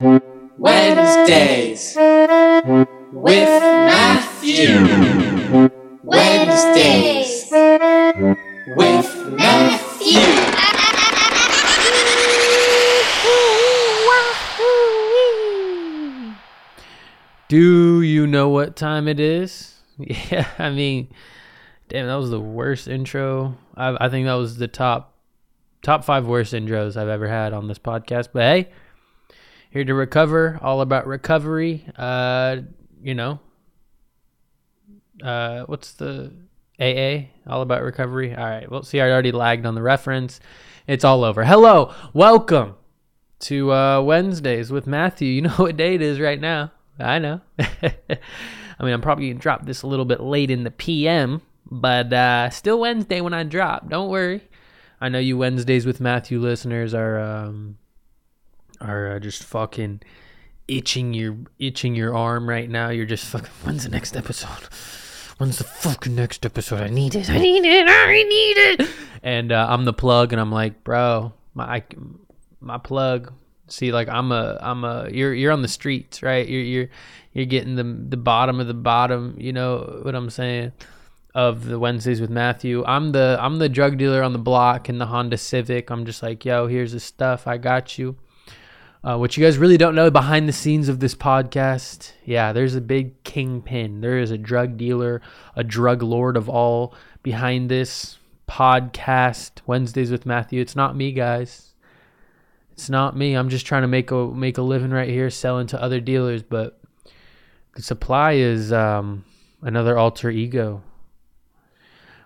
Wednesdays with Matthew. Wednesdays with Matthew. Do you know what time it is? Yeah, I mean, damn, that was the worst intro. I, I think that was the top top five worst intros I've ever had on this podcast. But hey, here to recover, all about recovery. Uh, you know, uh, what's the AA? All about recovery. All right. Well, see, I already lagged on the reference. It's all over. Hello, welcome to uh, Wednesdays with Matthew. You know what day it is right now. I know. I mean, I'm probably gonna drop this a little bit late in the PM, but uh, still Wednesday when I drop. Don't worry. I know you Wednesdays with Matthew listeners are um, are uh, just fucking itching your itching your arm right now. You're just fucking. When's the next episode? When's the fucking next episode? I need it. I need it. I need it. And uh, I'm the plug, and I'm like, bro, my I, my plug. See, like I'm a I'm a you're you're on the streets, right? You're you're you're getting the the bottom of the bottom. You know what I'm saying? Of the Wednesdays with Matthew. I'm the I'm the drug dealer on the block in the Honda Civic. I'm just like, yo, here's the stuff. I got you. Uh, what you guys really don't know behind the scenes of this podcast, yeah, there's a big kingpin. There is a drug dealer, a drug lord of all behind this podcast. Wednesdays with Matthew. It's not me, guys. It's not me. I'm just trying to make a make a living right here, selling to other dealers. But the supply is um, another alter ego,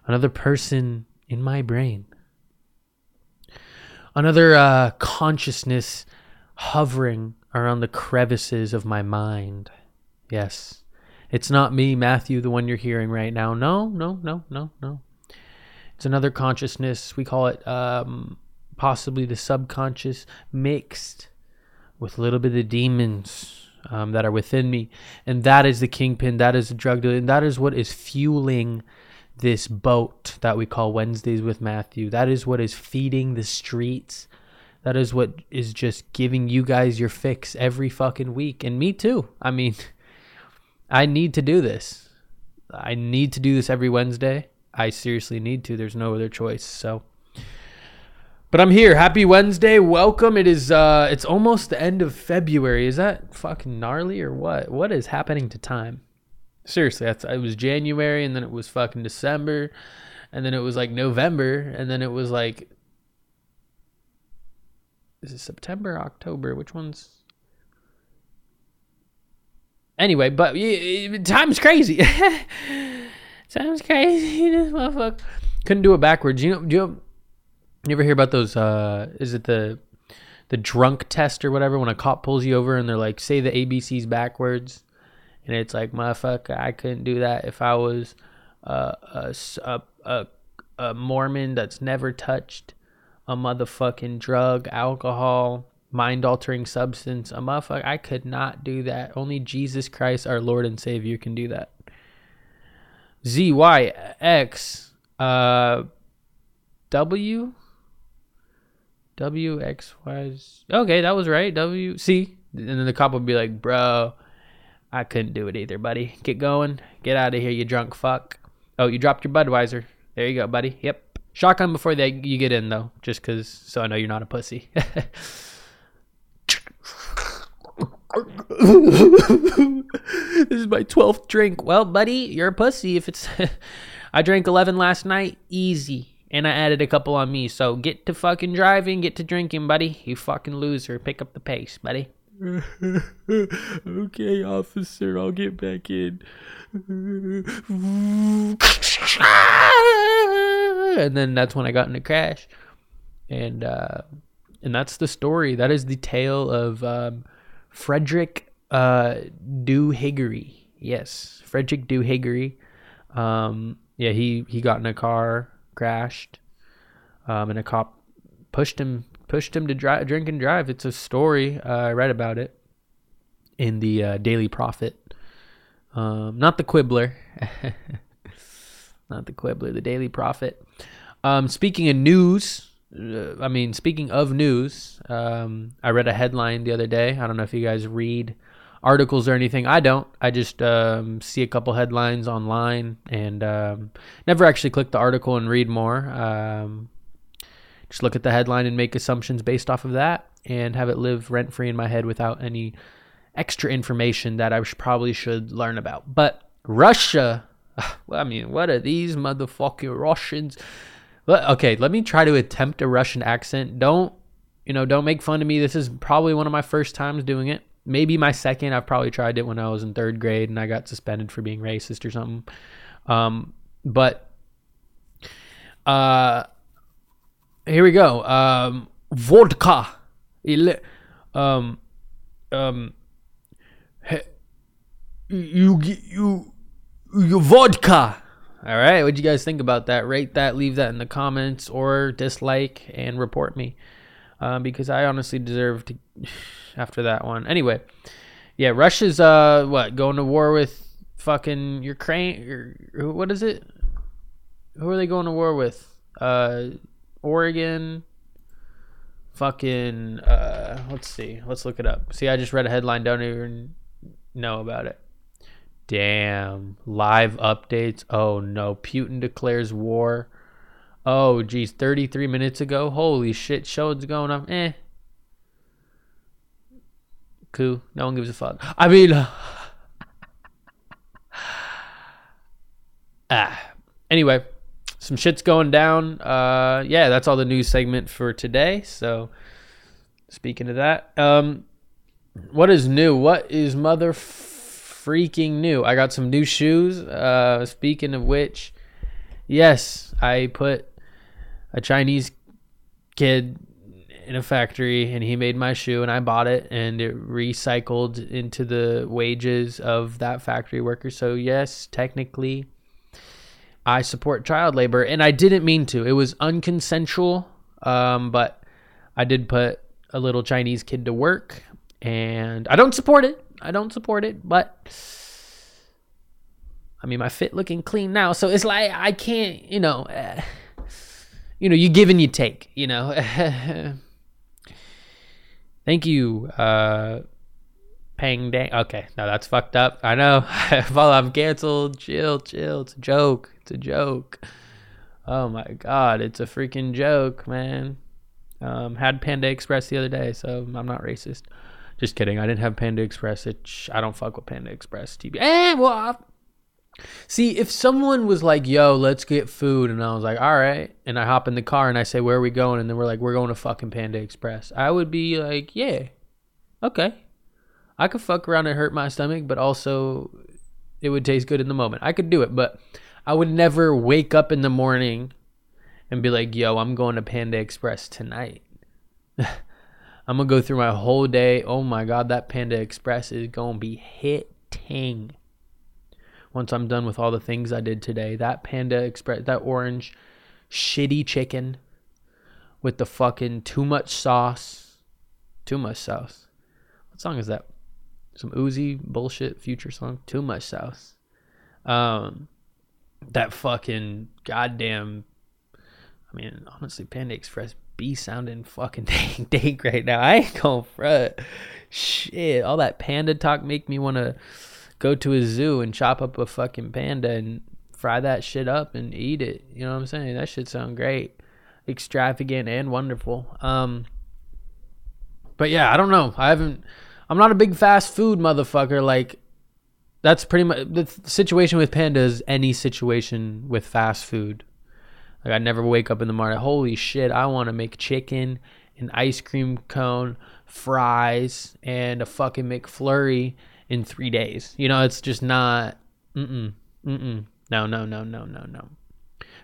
another person in my brain, another uh, consciousness hovering around the crevices of my mind. Yes, it's not me, Matthew, the one you're hearing right now. No, no, no, no, no. It's another consciousness. We call it um, possibly the subconscious mixed with a little bit of demons um, that are within me. And that is the kingpin, that is the drug dealer, and that is what is fueling this boat that we call Wednesdays with Matthew. That is what is feeding the streets. That is what is just giving you guys your fix every fucking week. And me too. I mean, I need to do this. I need to do this every Wednesday. I seriously need to. There's no other choice. So, but I'm here. Happy Wednesday. Welcome. It is uh it's almost the end of February. Is that fucking gnarly or what? What is happening to time? Seriously, that's it was January and then it was fucking December and then it was like November and then it was like is it September, October? Which one's Anyway, but y- y- time's crazy. time's crazy. This motherfucker couldn't do it backwards. You know, do you you ever hear about those? Uh, is it the the drunk test or whatever? When a cop pulls you over and they're like, "Say the ABCs backwards," and it's like, "Motherfucker, I couldn't do that if I was uh, a, a a Mormon that's never touched a motherfucking drug, alcohol, mind altering substance. A motherfucker, I could not do that. Only Jesus Christ, our Lord and Savior, can do that." Z Y X uh W W X Y. Z- Okay, that was right. W C. And then the cop would be like, "Bro, I couldn't do it either, buddy. Get going. Get out of here, you drunk fuck." Oh, you dropped your Budweiser. There you go, buddy. Yep. Shotgun before they you get in though, just cause so I know you're not a pussy. this is my 12th drink. Well, buddy, you're a pussy if it's I drank 11 last night, easy. And I added a couple on me. So get to fucking driving, get to drinking, buddy. You fucking loser. Pick up the pace, buddy. okay, officer, I'll get back in. and then that's when I got in a crash. And uh and that's the story. That is the tale of um Frederick uh Doohiggery. Yes, Frederick Doohiggery. Um yeah, he he got in a car, crashed. Um and a cop pushed him pushed him to drive, drink and drive. It's a story. Uh, I read about it in the uh, Daily Prophet. Um, not the Quibbler. not the Quibbler, the Daily Prophet. Um, speaking of news, uh, I mean, speaking of news, um, I read a headline the other day. I don't know if you guys read articles or anything. I don't. I just um, see a couple headlines online and um, never actually click the article and read more. Um, just look at the headline and make assumptions based off of that and have it live rent free in my head without any extra information that I probably should learn about. But Russia, I mean, what are these motherfucking Russians? Okay, let me try to attempt a Russian accent. Don't, you know, don't make fun of me. This is probably one of my first times doing it maybe my second. I've probably tried it when I was in third grade and I got suspended for being racist or something. Um, but uh, here we go. Um, vodka. Um, um, you you you vodka. All right, what do you guys think about that? Rate that, leave that in the comments, or dislike and report me, um, because I honestly deserve to after that one. Anyway, yeah, Russia's uh what going to war with fucking Ukraine? Or, what is it? Who are they going to war with? Uh, Oregon. Fucking uh, let's see. Let's look it up. See, I just read a headline. Don't even know about it. Damn. Live updates. Oh no. Putin declares war. Oh geez, 33 minutes ago. Holy shit, show's going on. Eh, Cool. No one gives a fuck. I mean, ah. Anyway, some shit's going down. Uh, yeah, that's all the news segment for today. So, speaking of that, um, what is new? What is mother freaking new? I got some new shoes. Uh, speaking of which, yes, I put a Chinese kid in a factory and he made my shoe and I bought it and it recycled into the wages of that factory worker. So yes, technically I support child labor and I didn't mean to. It was unconsensual. Um, but I did put a little Chinese kid to work and I don't support it. I don't support it, but I mean my fit looking clean now. So it's like I can't, you know, uh, you know, you give and you take, you know. Thank you, uh, Pang Dang. Okay, no, that's fucked up. I know. well, I'm canceled. Chill, chill. It's a joke. It's a joke. Oh my god, it's a freaking joke, man. Um, had Panda Express the other day, so I'm not racist. Just kidding. I didn't have Panda Express. It, I don't fuck with Panda Express. TB. Eh, well, See, if someone was like, "Yo, let's get food," and I was like, "All right," and I hop in the car and I say, "Where are we going?" and then we're like, "We're going to fucking Panda Express," I would be like, "Yeah, okay, I could fuck around and hurt my stomach, but also it would taste good in the moment. I could do it, but I would never wake up in the morning and be like, "Yo, I'm going to Panda Express tonight." I'm gonna go through my whole day. Oh my god, that Panda Express is gonna be hitting once I'm done with all the things I did today. That Panda Express, that orange shitty chicken with the fucking too much sauce. Too much sauce. What song is that? Some Uzi bullshit future song. Too much sauce. Um, that fucking goddamn. I mean, honestly, Panda Express be sounding fucking dank, dank right now. I ain't gonna front. Shit, all that panda talk make me wanna go to a zoo and chop up a fucking panda and fry that shit up and eat it. You know what I'm saying? That should sound great, extravagant and wonderful. Um, but yeah, I don't know. I haven't. I'm not a big fast food motherfucker. Like that's pretty much the situation with pandas. Any situation with fast food. Like I never wake up in the morning. Holy shit! I want to make chicken, an ice cream cone, fries, and a fucking McFlurry in three days. You know, it's just not. Mm-mm, mm-mm. No, no, no, no, no, no.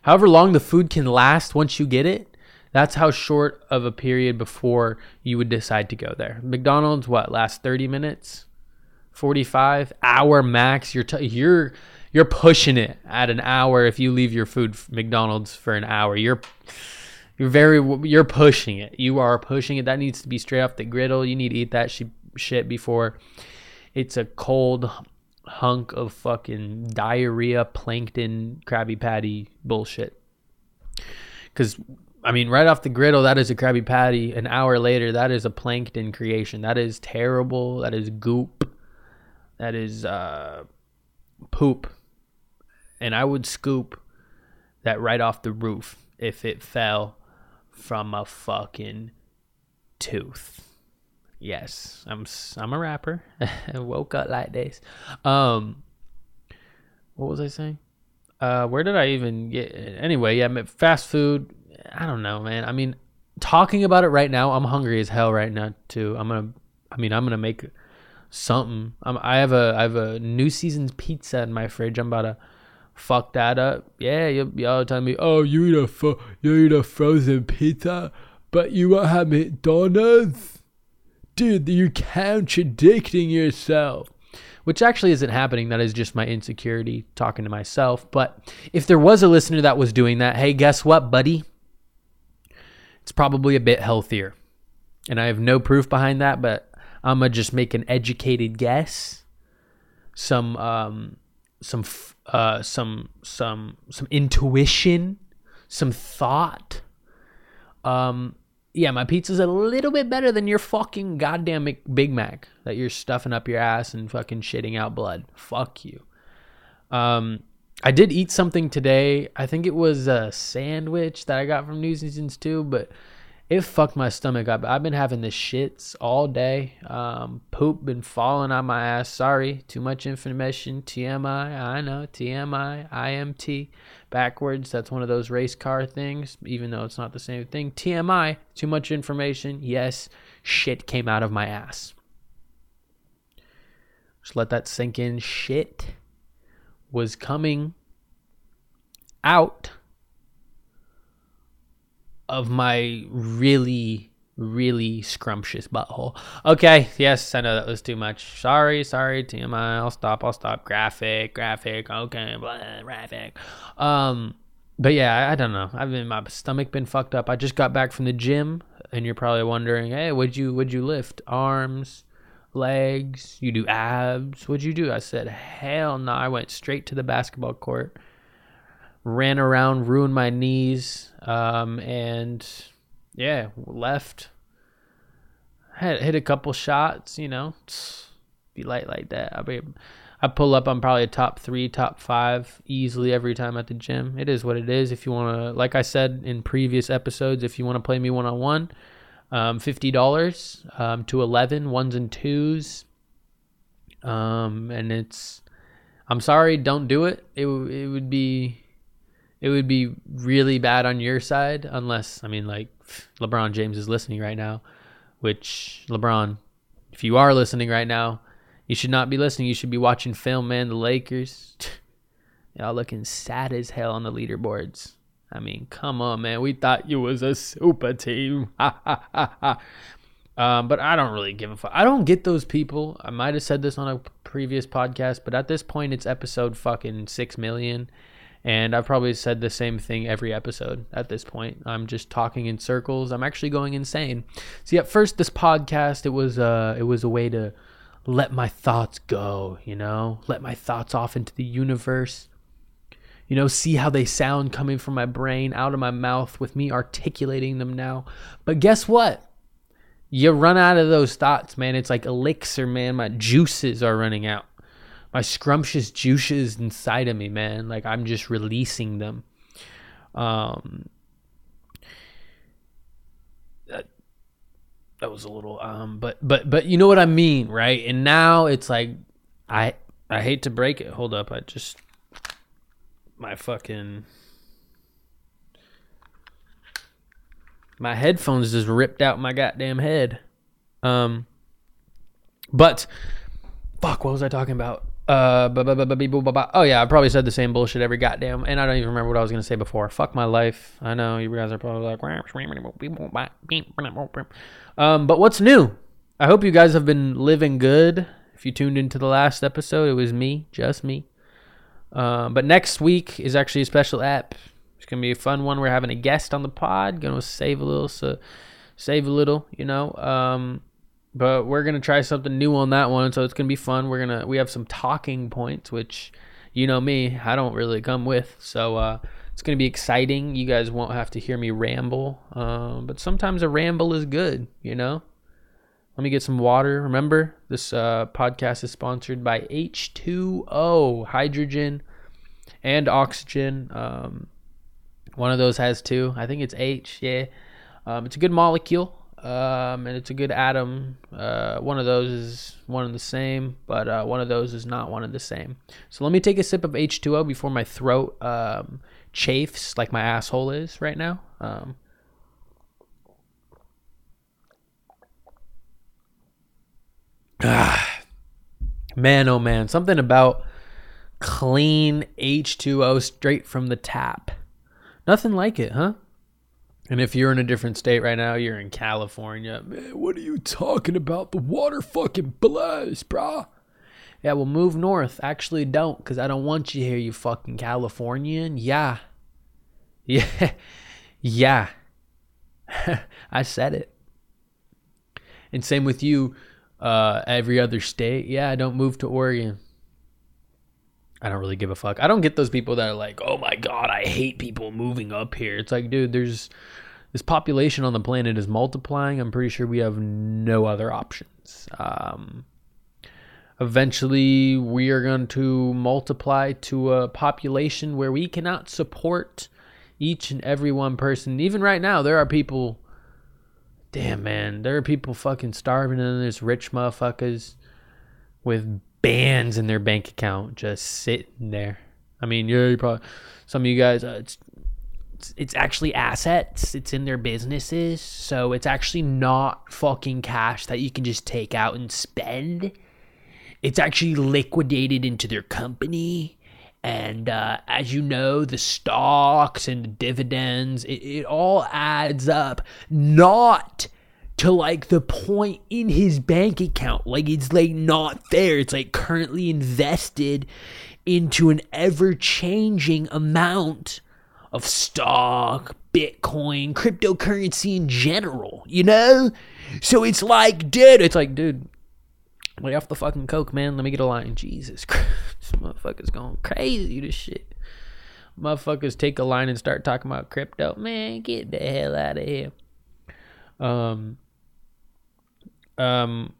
However long the food can last once you get it, that's how short of a period before you would decide to go there. McDonald's, what last thirty minutes, forty-five hour max. You're t- you're you're pushing it at an hour if you leave your food McDonald's for an hour. You're you're very you're pushing it. You are pushing it. That needs to be straight off the griddle. You need to eat that sh- shit before it's a cold hunk of fucking diarrhea, plankton, Krabby Patty bullshit. Because I mean, right off the griddle, that is a Krabby Patty. An hour later, that is a plankton creation. That is terrible. That is goop. That is uh, poop. And I would scoop that right off the roof if it fell from a fucking tooth. Yes, I'm I'm a rapper. I woke up like this. Um, what was I saying? Uh, where did I even get? Anyway, yeah, fast food. I don't know, man. I mean, talking about it right now, I'm hungry as hell right now too. I'm gonna. I mean, I'm gonna make something. I'm, I have a I have a New Seasons pizza in my fridge. I'm about to fuck that up. Yeah, y- y'all telling me, oh, you eat a you eat a frozen pizza, but you won't have McDonald's. Dude, you're contradicting yourself. Which actually isn't happening. That is just my insecurity talking to myself. But if there was a listener that was doing that, hey, guess what, buddy? It's probably a bit healthier. And I have no proof behind that, but I'm gonna just make an educated guess. Some um some f- uh some some some intuition, some thought. Um yeah, my pizza's a little bit better than your fucking goddamn Big Mac that you're stuffing up your ass and fucking shitting out blood. Fuck you. Um, I did eat something today. I think it was a sandwich that I got from New Seasons too, but it fucked my stomach up. I've been having the shits all day. Um, poop been falling on my ass. Sorry, too much information. TMI. I know TMI. IMT. Backwards. That's one of those race car things, even though it's not the same thing. TMI. Too much information. Yes, shit came out of my ass. Just let that sink in. Shit was coming out of my really, really scrumptious butthole. Okay, yes, I know that was too much. Sorry, sorry, TMI. I'll stop. I'll stop. Graphic, graphic. Okay, blah, graphic. Um, but yeah, I, I don't know. I've been my stomach been fucked up. I just got back from the gym, and you're probably wondering, hey, what'd you what'd you lift? Arms, legs. You do abs. What'd you do? I said, hell no. I went straight to the basketball court ran around, ruined my knees, um, and yeah, left. Had hit a couple shots, you know. Be light like that. I mean, I pull up. I'm probably a top three, top five easily every time at the gym. It is what it is. If you want to, like I said in previous episodes, if you want to play me one on one, um, fifty dollars um, to eleven ones and twos. Um, and it's, I'm sorry, don't do it. It it would be it would be really bad on your side unless I mean like LeBron James is listening right now, which LeBron, if you are listening right now, you should not be listening. You should be watching film, man. The Lakers, y'all looking sad as hell on the leaderboards. I mean, come on, man. We thought you was a super team. Um, but I don't really give a fuck. I don't get those people. I might have said this on a previous podcast, but at this point, it's episode fucking six million. And I've probably said the same thing every episode at this point. I'm just talking in circles. I'm actually going insane. See, at first this podcast it was uh it was a way to let my thoughts go, you know? Let my thoughts off into the universe. You know, see how they sound coming from my brain out of my mouth with me articulating them now. But guess what? You run out of those thoughts, man. It's like elixir, man. My juices are running out my scrumptious juices inside of me, man. Like I'm just releasing them. Um, that, that was a little um, but but but you know what I mean, right? And now it's like I I hate to break it. Hold up, I just my fucking my headphones just ripped out my goddamn head. Um, but fuck, what was I talking about? Uh, oh yeah, I probably said the same bullshit every goddamn, and I don't even remember what I was gonna say before. Fuck my life. I know you guys are probably like, um, but what's new? I hope you guys have been living good. If you tuned into the last episode, it was me, just me. Um, but next week is actually a special app. It's gonna be a fun one. We're having a guest on the pod. Gonna save a little, so save a little, you know. Um, but we're gonna try something new on that one, so it's gonna be fun. We're gonna we have some talking points, which you know me, I don't really come with. So uh, It's to be exciting. You guys won't have to hear me ramble, um, but sometimes a ramble is good, you know? Let me get some water. Remember, this uh, podcast is sponsored by H2O, hydrogen and oxygen. Um, one of those has two. I think it's H, yeah. Um, it's a good molecule um, and it's a good atom. Uh, one of those is one and the same, but uh, one of those is not one and the same. So let me take a sip of H2O before my throat um, chafes like my asshole is right now. Um, ah, man, oh man, something about clean H2O straight from the tap. Nothing like it, huh? And if you're in a different state right now, you're in California. Man, what are you talking about? The water fucking blows, brah. Yeah, well, move north. Actually, don't, because I don't want you here, you fucking Californian. Yeah. Yeah. yeah. I said it. And same with you, uh, every other state. Yeah, don't move to Oregon. I don't really give a fuck. I don't get those people that are like, "Oh my god, I hate people moving up here." It's like, dude, there's this population on the planet is multiplying. I'm pretty sure we have no other options. Um, eventually, we are going to multiply to a population where we cannot support each and every one person. Even right now, there are people. Damn, man, there are people fucking starving, and there's rich motherfuckers with bands in their bank account just sitting there. I mean, yeah, you probably some of you guys. Uh, it's, it's it's actually assets. It's in their businesses, so it's actually not fucking cash that you can just take out and spend. It's actually liquidated into their company. And uh, as you know, the stocks and the dividends, it, it all adds up. Not to like the point in his bank account. Like it's like not there. It's like currently invested into an ever changing amount of stock, Bitcoin, cryptocurrency in general, you know? So it's like, dude, it's like, dude, lay off the fucking coke, man. Let me get a line. Jesus Christ. This motherfucker's going crazy, this shit. Motherfuckers take a line and start talking about crypto. Man, get the hell out of here. Um, um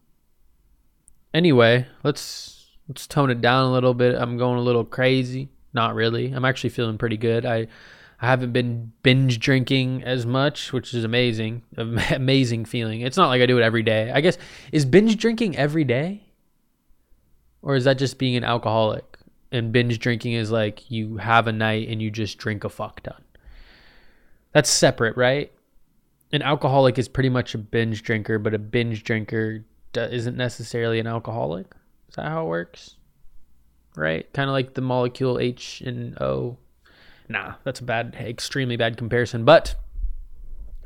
anyway, let's let's tone it down a little bit. I'm going a little crazy. Not really. I'm actually feeling pretty good. I I haven't been binge drinking as much, which is amazing. amazing feeling. It's not like I do it every day. I guess is binge drinking every day? Or is that just being an alcoholic? And binge drinking is like you have a night and you just drink a fuck ton. That's separate, right? An alcoholic is pretty much a binge drinker, but a binge drinker isn't necessarily an alcoholic. Is that how it works? Right? Kind of like the molecule H and O. Nah, that's a bad, extremely bad comparison. But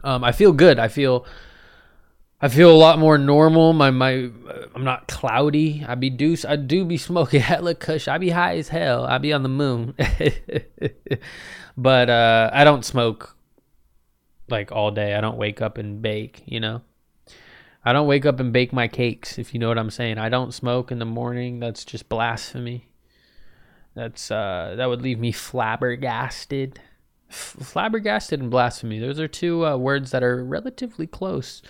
um, I feel good. I feel, I feel a lot more normal. My my, I'm not cloudy. I be deuce. I do be smoking hella kush. I be high as hell. I be on the moon. but uh, I don't smoke like all day. I don't wake up and bake, you know. I don't wake up and bake my cakes, if you know what I'm saying. I don't smoke in the morning. That's just blasphemy. That's uh that would leave me flabbergasted. F- flabbergasted and blasphemy. Those are two uh, words that are relatively close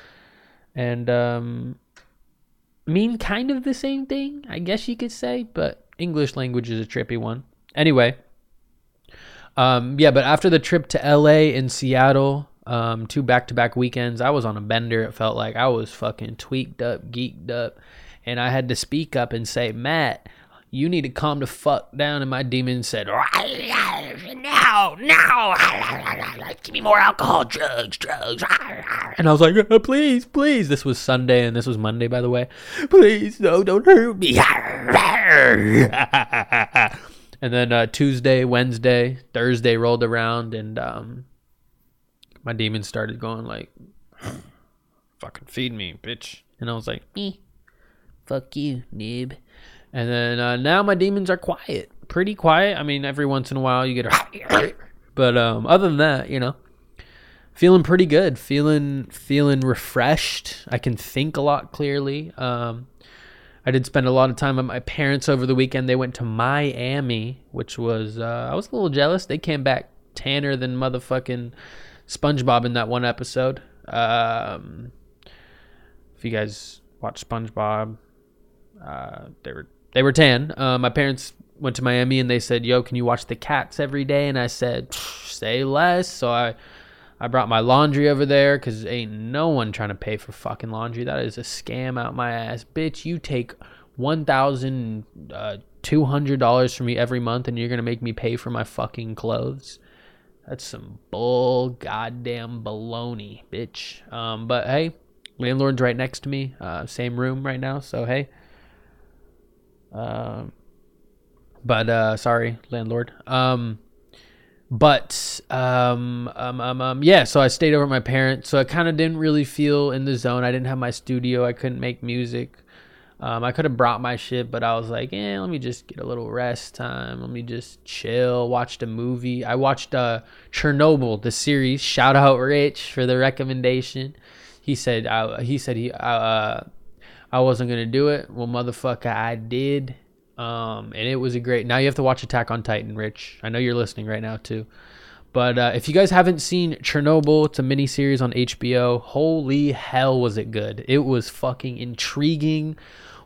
and um mean kind of the same thing, I guess you could say, but English language is a trippy one. Anyway, um, yeah, but after the trip to LA and Seattle, um, two back to back weekends. I was on a bender. It felt like I was fucking tweaked up, geeked up. And I had to speak up and say, Matt, you need to calm the fuck down. And my demon said, No, no, give me more alcohol, drugs, drugs. And I was like, Please, please. This was Sunday and this was Monday, by the way. Please, no, don't hurt me. and then uh, Tuesday, Wednesday, Thursday rolled around and um, my demon started going like, "Fucking feed me, bitch," and I was like, "Me, fuck you, nib." And then uh, now my demons are quiet, pretty quiet. I mean, every once in a while you get a, but um, other than that, you know, feeling pretty good, feeling feeling refreshed. I can think a lot clearly. Um, I did spend a lot of time with my parents over the weekend. They went to Miami, which was uh, I was a little jealous. They came back tanner than motherfucking SpongeBob in that one episode. Um, if you guys watch SpongeBob, uh, they were they were tan. Uh, my parents went to Miami and they said, "Yo, can you watch the cats every day?" And I said, "Say less." So I I brought my laundry over there because ain't no one trying to pay for fucking laundry. That is a scam out my ass, bitch. You take one thousand uh, two hundred dollars from me every month, and you're gonna make me pay for my fucking clothes. That's some bull goddamn baloney, bitch. Um, but hey, landlord's right next to me, uh, same room right now. So hey. Um, but uh, sorry, landlord. Um, but um, um, um, um, yeah. So I stayed over at my parents. So I kind of didn't really feel in the zone. I didn't have my studio. I couldn't make music. Um, I could have brought my shit, but I was like, eh, let me just get a little rest time. Let me just chill. Watched a movie. I watched uh, Chernobyl, the series. Shout out Rich for the recommendation. He said, I, he said he, uh, I wasn't gonna do it. Well, motherfucker, I did. Um, and it was a great. Now you have to watch Attack on Titan, Rich. I know you're listening right now too. But uh, if you guys haven't seen Chernobyl, it's a mini series on HBO. Holy hell, was it good! It was fucking intriguing,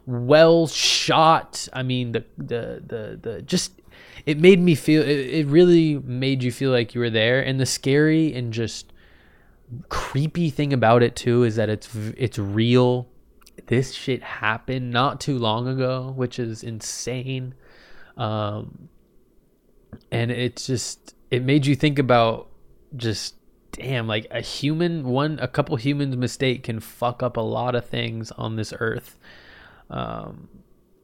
well shot. I mean, the the the the just it made me feel. It, it really made you feel like you were there. And the scary and just creepy thing about it too is that it's it's real this shit happened not too long ago, which is insane. Um, and it's just it made you think about just damn like a human one a couple humans mistake can fuck up a lot of things on this earth um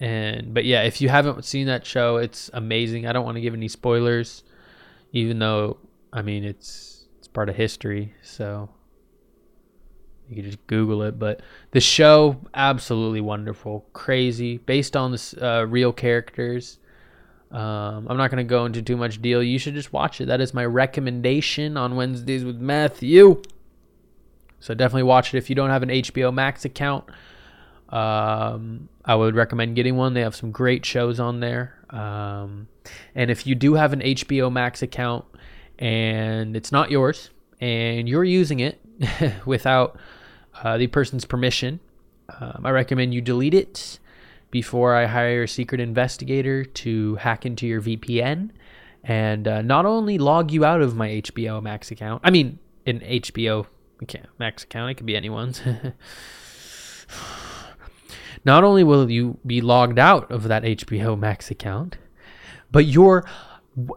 and but yeah if you haven't seen that show it's amazing i don't want to give any spoilers even though i mean it's it's part of history so you can just Google it. But the show, absolutely wonderful, crazy, based on the uh, real characters. Um, I'm not going to go into too much deal. You should just watch it. That is my recommendation on Wednesdays with Matthew. So definitely watch it. If you don't have an HBO Max account, um, I would recommend getting one. They have some great shows on there. Um, and if you do have an HBO Max account and it's not yours and you're using it without uh, the person's permission. Um, I recommend you delete it before I hire a secret investigator to hack into your VPN and uh, not only log you out of my HBO Max account, I mean, an HBO Max account, it could be anyone's. not only will you be logged out of that HBO Max account, but your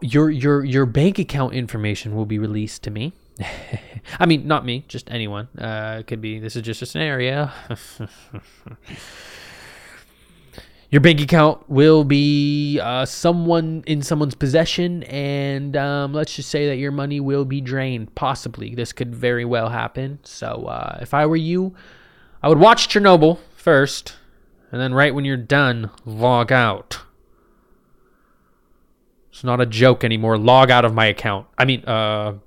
your your your bank account information will be released to me I mean, not me, just anyone. Uh, it could be. This is just a scenario. Your bank account will be uh, someone in someone's possession, and um, let's just say that your money will be drained. Possibly, this could very well happen. So, uh, if I were you, I would watch Chernobyl first, and then right when you're done, log out. It's not a joke anymore. Log out of my account. I mean, uh,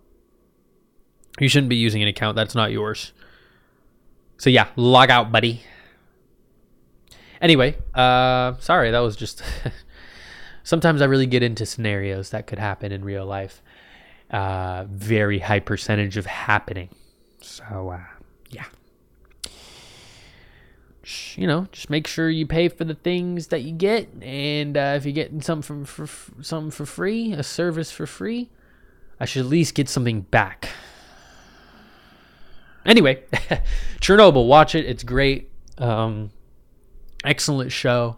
you shouldn't be using an account that's not yours. So yeah, log out, buddy. Anyway, uh, sorry, that was just. Sometimes I really get into scenarios that could happen in real life. Uh, very high percentage of happening. So uh, you know, just make sure you pay for the things that you get, and uh, if you're getting something for, for something for free, a service for free, I should at least get something back. Anyway, Chernobyl, watch it. It's great. Um, excellent show.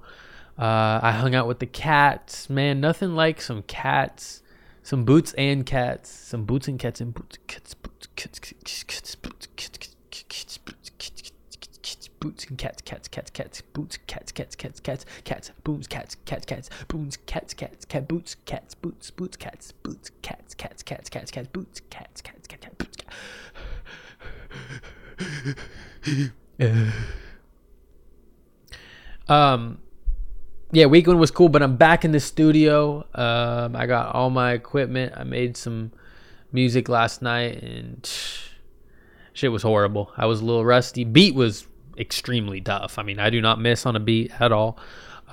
Uh, I hung out with the cats. Man, nothing like some cats, some boots and cats, some boots and cats and boots, cats, boots, cats, cats, cats, boots, cats, cats, boots, cats, boots and cats, cats, cats, cats, cats, cats, cats, boots, cats, cats, cats, cats, cats, boots, cats, cats, cats, boots, cats, cats, cat, boots, cats, boots, boots, cats, boots, cats, cats, cats, cats, cats, boots, cats, cats, cats, cats, boots um, yeah, week one was cool, but I'm back in the studio. Um, I got all my equipment. I made some music last night, and shit was horrible. I was a little rusty. Beat was extremely tough. I mean, I do not miss on a beat at all,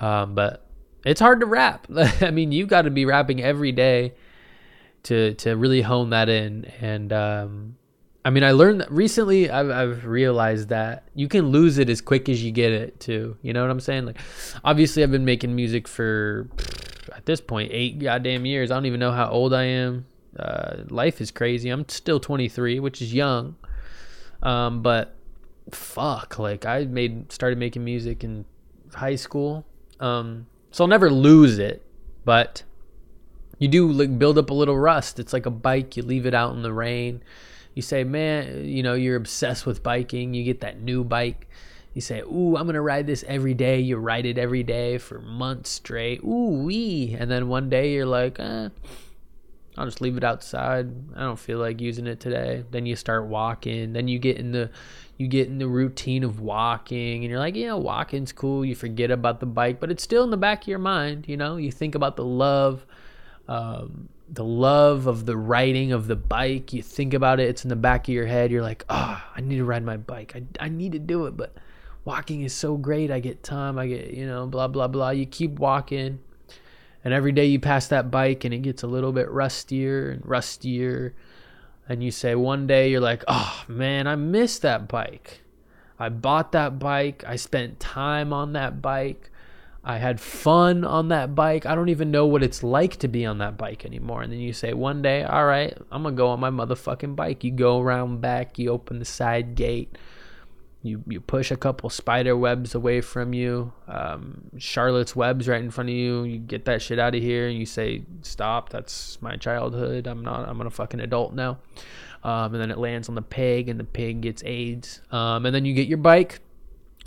um, but it's hard to rap. I mean, you got to be rapping every day to to really hone that in and um I mean, I learned recently. I've, I've realized that you can lose it as quick as you get it, too. You know what I'm saying? Like, obviously, I've been making music for at this point eight goddamn years. I don't even know how old I am. Uh, life is crazy. I'm still 23, which is young. Um, but fuck, like I made started making music in high school. Um, so I'll never lose it, but you do like build up a little rust. It's like a bike. You leave it out in the rain you say, man, you know, you're obsessed with biking. You get that new bike. You say, ooh, I'm to ride this every day. You ride it every day for months straight. Ooh, wee. And then one day you're like, eh, I'll just leave it outside. I don't feel like using it today. Then you start walking. Then you get in the you get in the routine of walking and you're like, yeah, walking's cool. You forget about the bike, but it's still in the back of your mind, you know? You think about the love um, the love of the riding of the bike. You think about it, it's in the back of your head. You're like, oh, I need to ride my bike. I, I need to do it, but walking is so great. I get time. I get, you know, blah, blah, blah. You keep walking. And every day you pass that bike and it gets a little bit rustier and rustier. And you say, one day you're like, oh man, I miss that bike. I bought that bike. I spent time on that bike. I had fun on that bike. I don't even know what it's like to be on that bike anymore. And then you say, one day, all right, I'm going to go on my motherfucking bike. You go around back, you open the side gate, you, you push a couple spider webs away from you, um, Charlotte's webs right in front of you. You get that shit out of here and you say, stop, that's my childhood. I'm not, I'm a fucking adult now. Um, and then it lands on the pig and the pig gets AIDS. Um, and then you get your bike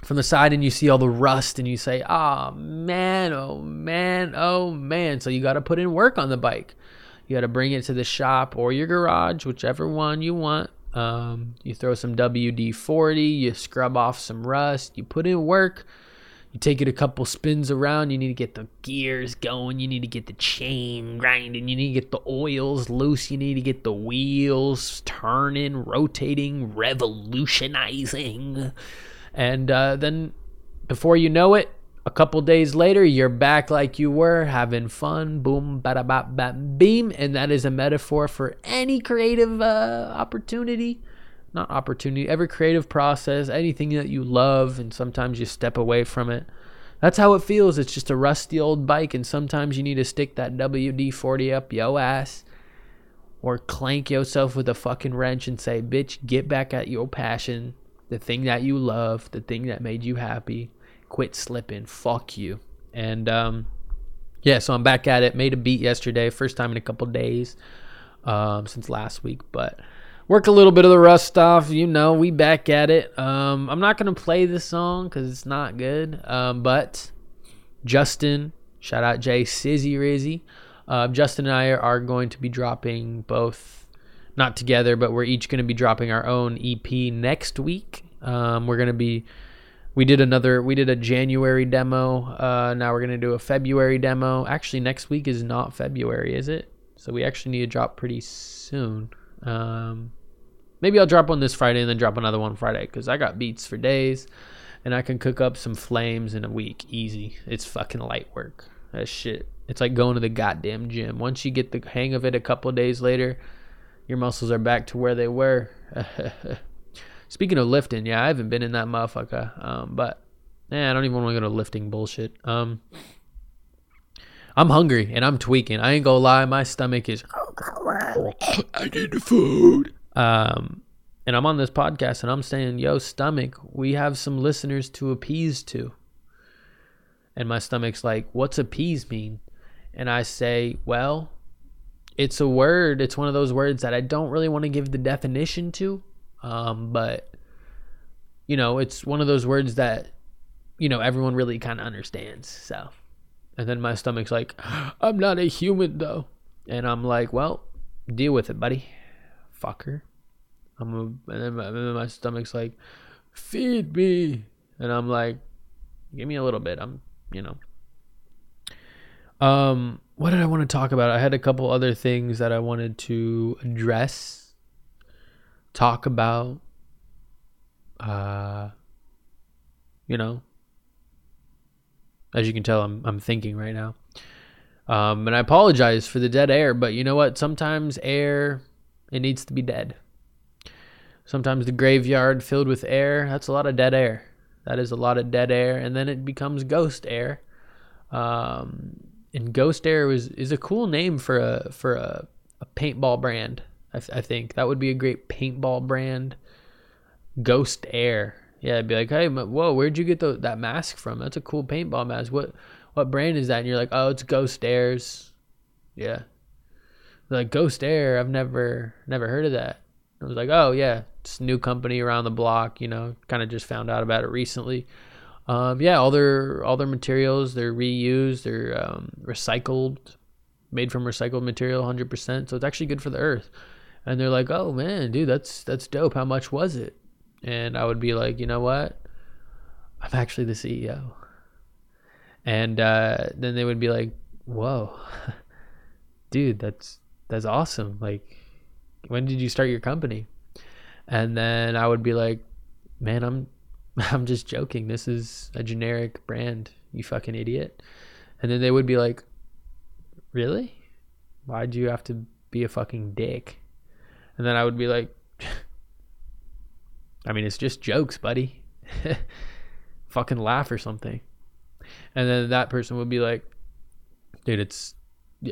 from the side and you see all the rust and you say, "Ah, oh, man, oh man, oh man." So you got to put in work on the bike. You got to bring it to the shop or your garage, whichever one you want. Um, you throw some WD 40, you scrub off some rust, you put in work. You take it a couple spins around. You need to get the gears going. You need to get the chain grinding. You need to get the oils loose. You need to get the wheels turning, rotating, revolutionizing. And uh, then before you know it, a couple days later, you're back like you were, having fun. Boom, bada bap, bap, beam. And that is a metaphor for any creative uh, opportunity. Not opportunity, every creative process, anything that you love, and sometimes you step away from it. That's how it feels. It's just a rusty old bike, and sometimes you need to stick that WD 40 up yo ass or clank yourself with a fucking wrench and say, bitch, get back at your passion the thing that you love, the thing that made you happy. Quit slipping. Fuck you. And um, yeah, so I'm back at it. Made a beat yesterday, first time in a couple days um, since last week, but work a little bit of the rust off. You know, we back at it. Um, I'm not gonna play this song because it's not good. Um, but Justin, shout out Jay Sizzy Rizzy. Uh, Justin and I are going to be dropping both not together, but we're each going to be dropping our own EP next week. Um, we're going to be, we did another, we did a January demo. Uh, now we're going to do a February demo. Actually, next week is not February, is it? So we actually need to drop pretty soon. Um, maybe I'll drop one this Friday and then drop another one Friday because I got beats for days and I can cook up some flames in a week. Easy. It's fucking light work. That shit. It's like going to the goddamn gym. Once you get the hang of it a couple days later, your muscles are back to where they were. Speaking of lifting, yeah, I haven't been in that motherfucker. Um, but yeah, I don't even want to go to lifting bullshit. Um, I'm hungry and I'm tweaking. I ain't gonna lie, my stomach is. I need food. Um, and I'm on this podcast and I'm saying, "Yo, stomach, we have some listeners to appease to." And my stomach's like, "What's appease mean?" And I say, "Well, it's a word. It's one of those words that I don't really want to give the definition to, um, but you know, it's one of those words that you know everyone really kind of understands. So, and then my stomach's like, "I'm not a human though," and I'm like, "Well, deal with it, buddy, fucker." I'm a, and, then my, and then my stomach's like, "Feed me," and I'm like, "Give me a little bit." I'm, you know. Um, what did I want to talk about? I had a couple other things that I wanted to address, talk about. Uh, you know, as you can tell, I'm I'm thinking right now. Um, and I apologize for the dead air, but you know what? Sometimes air, it needs to be dead. Sometimes the graveyard filled with air, that's a lot of dead air. That is a lot of dead air, and then it becomes ghost air. Um, and ghost air is, is a cool name for a for a, a paintball brand. I, I think that would be a great paintball brand. Ghost air. Yeah, I'd be like, hey, whoa, where'd you get the, that mask from? That's a cool paintball mask. What what brand is that? And you're like, oh, it's Ghost Airs. Yeah. Like Ghost Air, I've never never heard of that. I was like, oh yeah, it's new company around the block. You know, kind of just found out about it recently. Um, yeah, all their all their materials they're reused, they're um, recycled, made from recycled material, hundred percent. So it's actually good for the earth. And they're like, oh man, dude, that's that's dope. How much was it? And I would be like, you know what? I'm actually the CEO. And uh, then they would be like, whoa, dude, that's that's awesome. Like, when did you start your company? And then I would be like, man, I'm I'm just joking. This is a generic brand, you fucking idiot. And then they would be like, really? Why'd you have to be a fucking dick? And then I would be like, I mean, it's just jokes, buddy. fucking laugh or something. And then that person would be like, dude, it's,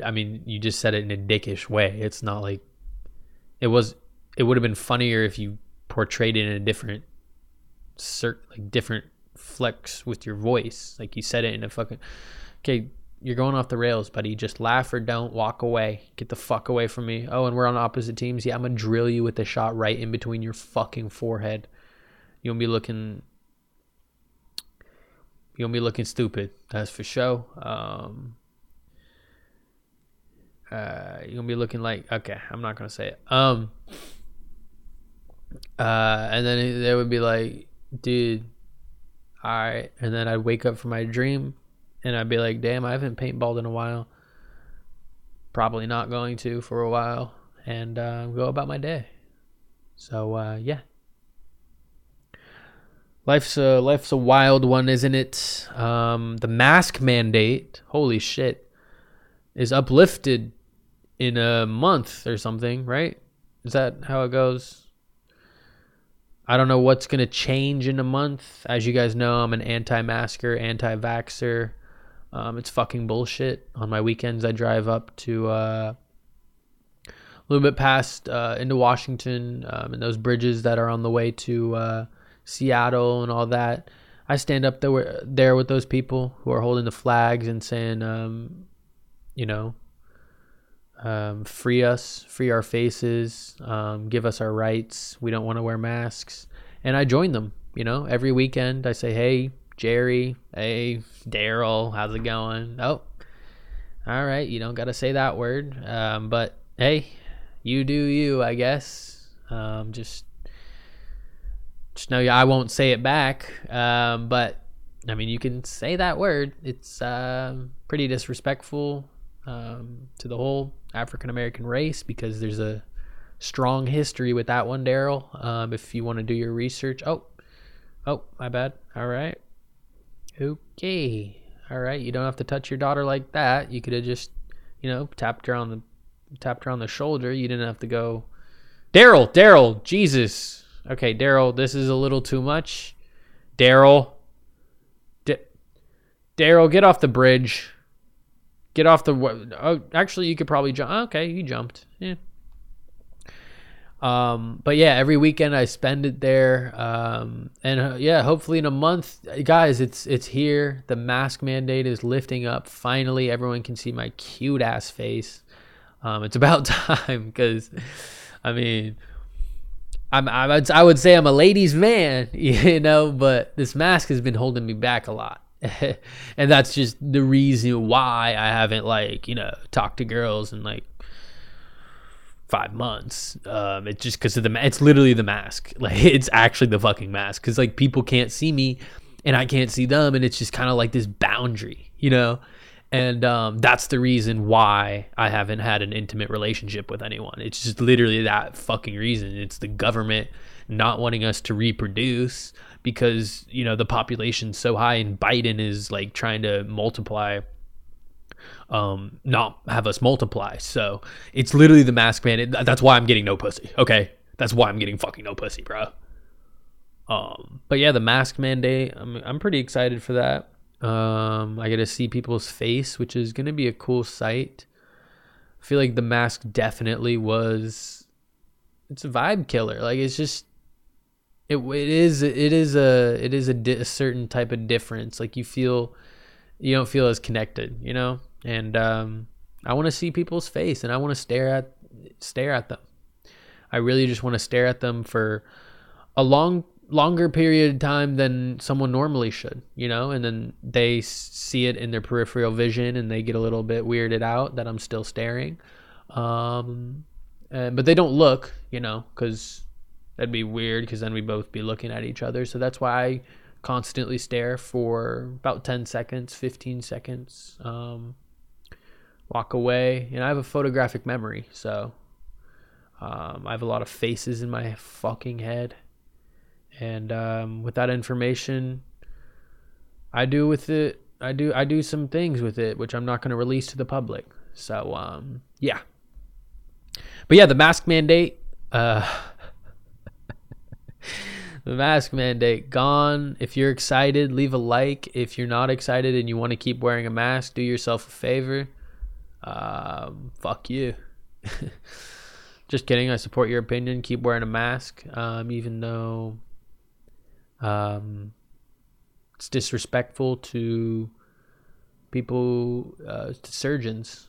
I mean, you just said it in a dickish way. It's not like, it was, it would have been funnier if you portrayed it in a different, cert, like different flex with your voice. Like you said it in a fucking, okay, you're going off the rails, buddy. Just laugh or don't walk away. Get the fuck away from me. Oh, and we're on opposite teams. Yeah, I'm gonna drill you with a shot right in between your fucking forehead. You'll be looking You'll be looking stupid. That's for sure. Um, uh, you'll be looking like okay. I'm not gonna say it. Um, uh, and then they would be like, dude, all right. And then I'd wake up from my dream, and I'd be like, damn, I haven't paintballed in a while. Probably not going to for a while, and uh, go about my day. So uh, yeah, Life's a life's a wild one, isn't it? Um, the mask mandate, holy shit, is uplifted in a month or something, right? Is that how it goes? I don't know what's gonna change in a month. As you guys know, I'm an anti-masker, anti-vaxer. Um, it's fucking bullshit. On my weekends, I drive up to uh, a little bit past uh, into Washington um, and those bridges that are on the way to. Uh, Seattle and all that. I stand up there there with those people who are holding the flags and saying, um, you know, um, free us, free our faces, um, give us our rights. We don't want to wear masks. And I join them. You know, every weekend I say, hey, Jerry, hey, Daryl, how's it going? Oh, all right, you don't got to say that word. Um, but hey, you do you, I guess. Um, just just know I won't say it back. Um, but I mean, you can say that word. It's uh, pretty disrespectful um, to the whole African American race because there's a strong history with that one, Daryl. Um, if you want to do your research. Oh, oh, my bad. All right. Okay. All right. You don't have to touch your daughter like that. You could have just, you know, tapped her on the tapped her on the shoulder. You didn't have to go. Daryl, Daryl, Jesus okay, Daryl, this is a little too much. Daryl, Daryl, get off the bridge. Get off the. Oh, actually, you could probably jump. Okay, you jumped. Yeah. Um, but yeah, every weekend I spend it there. Um, and uh, yeah, hopefully in a month, guys, it's it's here. The mask mandate is lifting up. Finally, everyone can see my cute ass face. Um, it's about time because, I mean, I'm, I would, I would say I'm a ladies' man, you know, but this mask has been holding me back a lot. and that's just the reason why I haven't, like, you know, talked to girls and like five months. Um, it's just because of the, it's literally the mask. Like, it's actually the fucking mask. Cause like people can't see me and I can't see them. And it's just kind of like this boundary, you know? and um, that's the reason why I haven't had an intimate relationship with anyone. It's just literally that fucking reason. It's the government not wanting us to reproduce because you know the population's so high, and Biden is like trying to multiply um, not have us multiply. So it's literally the mask mandate. That's why I'm getting no pussy. Okay, that's why I'm getting fucking no pussy, bro. Um, but yeah, the mask mandate. I'm I'm pretty excited for that. Um, I get to see people's face, which is gonna be a cool sight. I feel like the mask definitely was. It's a vibe killer. Like it's just. It, it is it is a it is a, di- a certain type of difference. Like you feel, you don't feel as connected. You know and um, I want to see people's face and I want to stare at stare at them. I really just want to stare at them for a long longer period of time than someone normally should, you know, and then they see it in their peripheral vision and they get a little bit weirded out that I'm still staring. Um, and, but they don't look, you know, because that'd be weird because then we both be looking at each other. So that's why I constantly stare for about 10 seconds, 15 seconds. Um, walk away. And I have a photographic memory, so um, I have a lot of faces in my fucking head. And um, with that information, I do with it. I do I do some things with it, which I'm not going to release to the public. So um, yeah. But yeah, the mask mandate. Uh, the mask mandate gone. If you're excited, leave a like. If you're not excited and you want to keep wearing a mask, do yourself a favor um, fuck you. Just kidding. I support your opinion. Keep wearing a mask, um, even though um, it's disrespectful to people, uh, to surgeons,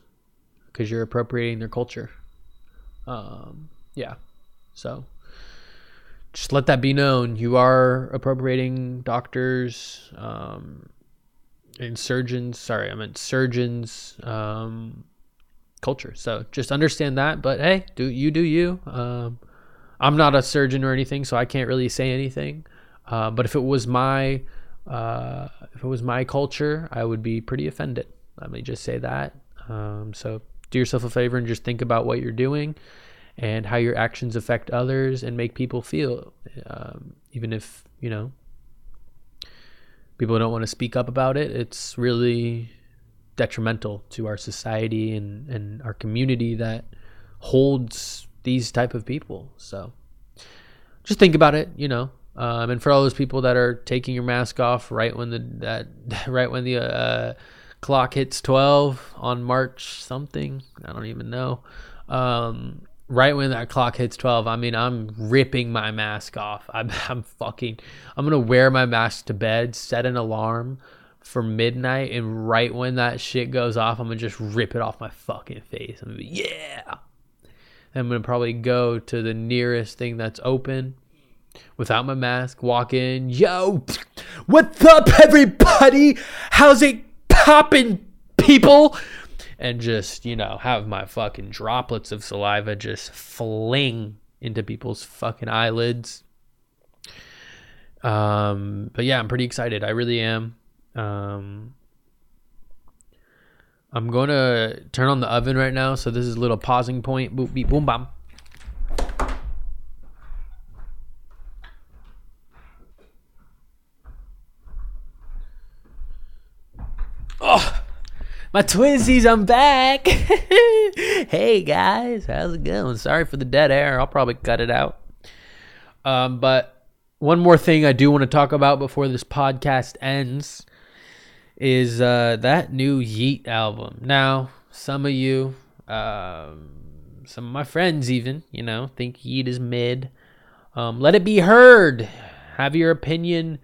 because you're appropriating their culture. Um, yeah. So just let that be known. You are appropriating doctors, um, and surgeons sorry i meant surgeons um, culture. So just understand that but hey do you do you. Um, i'm not a surgeon or anything so i can't really say anything. Uh, but if it was my uh, if it was my culture i would be pretty offended. Let me just say that. Um, so do yourself a favor and just think about what you're doing and how your actions affect others and make people feel um, even if you know people don't want to speak up about it, it's really detrimental to our society and, and our community that holds these type of people. So just think about it, you know. Um, and for all those people that are taking your mask off right when the that right when the uh, clock hits 12 on March something, I don't even know. Um, right when that clock hits 12 i mean i'm ripping my mask off. I'm, I'm fucking i'm gonna wear my mask to bed set an alarm for midnight and right when that shit goes off i'm gonna just rip it off my fucking face. I'm gonna be yeah. I'm gonna probably go to the nearest thing that's open without my mask walk in yo what's up everybody? How's it popping people and just, you know, have my fucking droplets of saliva just fling into people's fucking eyelids. Um, but yeah, I'm pretty excited. I really am. Um, I'm going to turn on the oven right now. So this is a little pausing point. Boop, beep, boom, bam. Oh, my twinsies, I'm back. hey guys, how's it going? Sorry for the dead air. I'll probably cut it out. Um, but one more thing I do want to talk about before this podcast ends is uh, that new Yeat album. Now, some of you, um, some of my friends, even you know, think Yeat is mid. Um, let it be heard. Have your opinion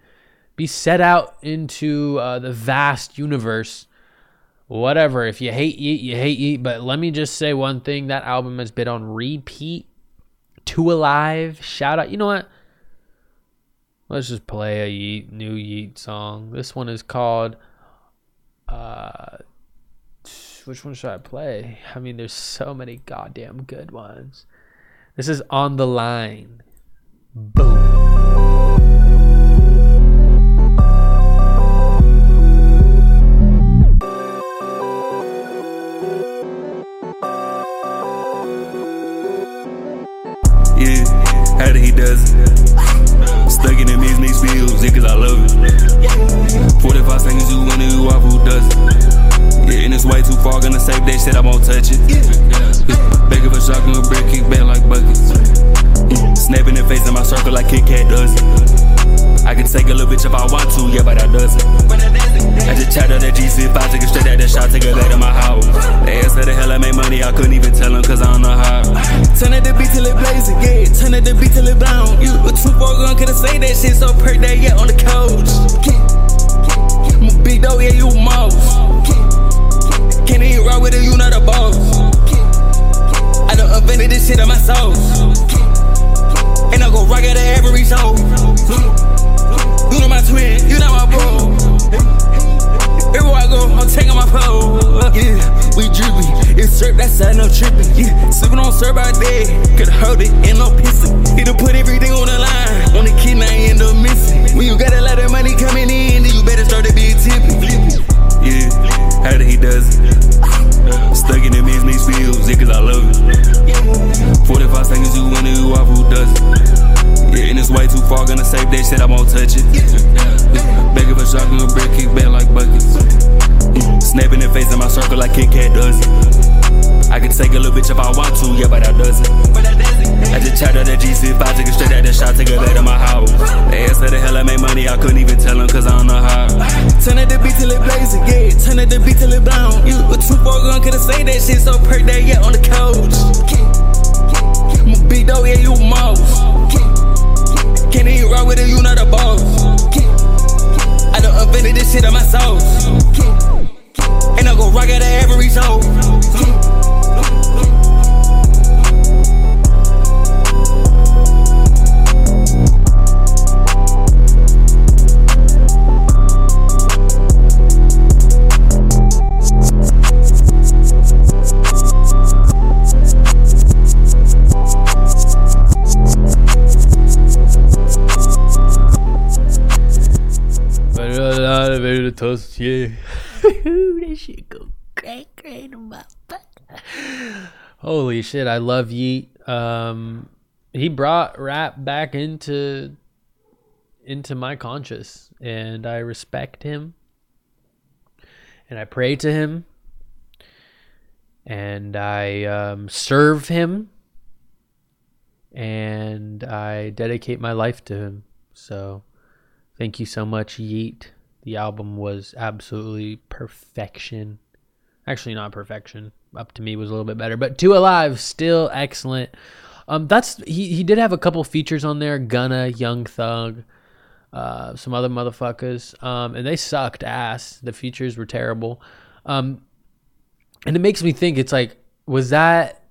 be set out into uh, the vast universe whatever. If you hate Yeat, you hate Yeat. But let me just say one thing: that album has been on repeat. Two Alive, shout out. You know what? Let's just play a Yeat, new Yeat song. This one is called. Uh, which one should I play? I mean, there's so many goddamn good ones. This is on the line. Boom. Does it. Stuck in the mix, mix feels it cause I love it. 45 seconds, you wonder who does it. Yeah, and it's way too far, gonna save that shit, I won't touch it. Begging for shotgun, a brick, kick back like buckets. Snapping the face in my circle like Kit Kat does it. I can take a little bitch if I want to, yeah, but I doesn't. I just chatted that GC5, take it straight out that shot, take it back to my house. They asked how the hell I made money, I couldn't even tell them, cause I don't know how. Turn it the beat till it blazing, yeah, turn it the beat till it blown. You a two four gun, couldn't say that shit, so per day, yeah, on the couch. I'm a big dog, yeah, you a mouse. Can't even rock with it, you not a boss. I done invented this shit on my soul. And I go rock at every show. You know my twin, you know my bro. Everywhere I go, I'm taking my pole. Yeah, we drippy. It's syrup, that's side, no tripping. Yeah, sipping on syrup out there. Could hold it, ain't no pissing. It'll put everything on the line. On the kid, I end up missing. When you got a lot of money coming in, then you better start to be tipping. Yeah, how did he does it? Stuck in them mixed mixed fields, yeah, cause I love it. 45 seconds, you win it, you off, who does it? Yeah, and it's way too far, gonna save that shit, I won't touch it. For shotgun, a brick, kick back like buckets. Snapping the face in my circle like Kit Kat does it. I can take a little bitch if I want to, yeah, but I doesn't. I just chatted that GC5, take it straight out that shot, take it back to my house. They asked how the hell I made money, I couldn't even tell them, cause I don't know how. Turn it the beat till it blazing, yeah, turn it the beat till it blown. You a two four gun, couldn't say that shit, so per that, yeah, on the couch. I'm a big dog, yeah, you a mouse. Can't even rock with it, you not a boss. I done invented this shit on my soul. And I go rock it at every show. It yeah. that shit go great, great, motherfucker. Holy shit, I love Yeat. Um, he brought rap back into into my conscious, and I respect him, and I pray to him, and I um, serve him, and I dedicate my life to him. So. Thank you so much, Yeat. The album was absolutely perfection. Actually, not perfection. Up to me was a little bit better, but Two Alive still excellent. Um, that's he. He did have a couple features on there. Gunna, Young Thug, uh, some other motherfuckers. Um, and they sucked ass. The features were terrible. Um, and it makes me think. It's like, was that?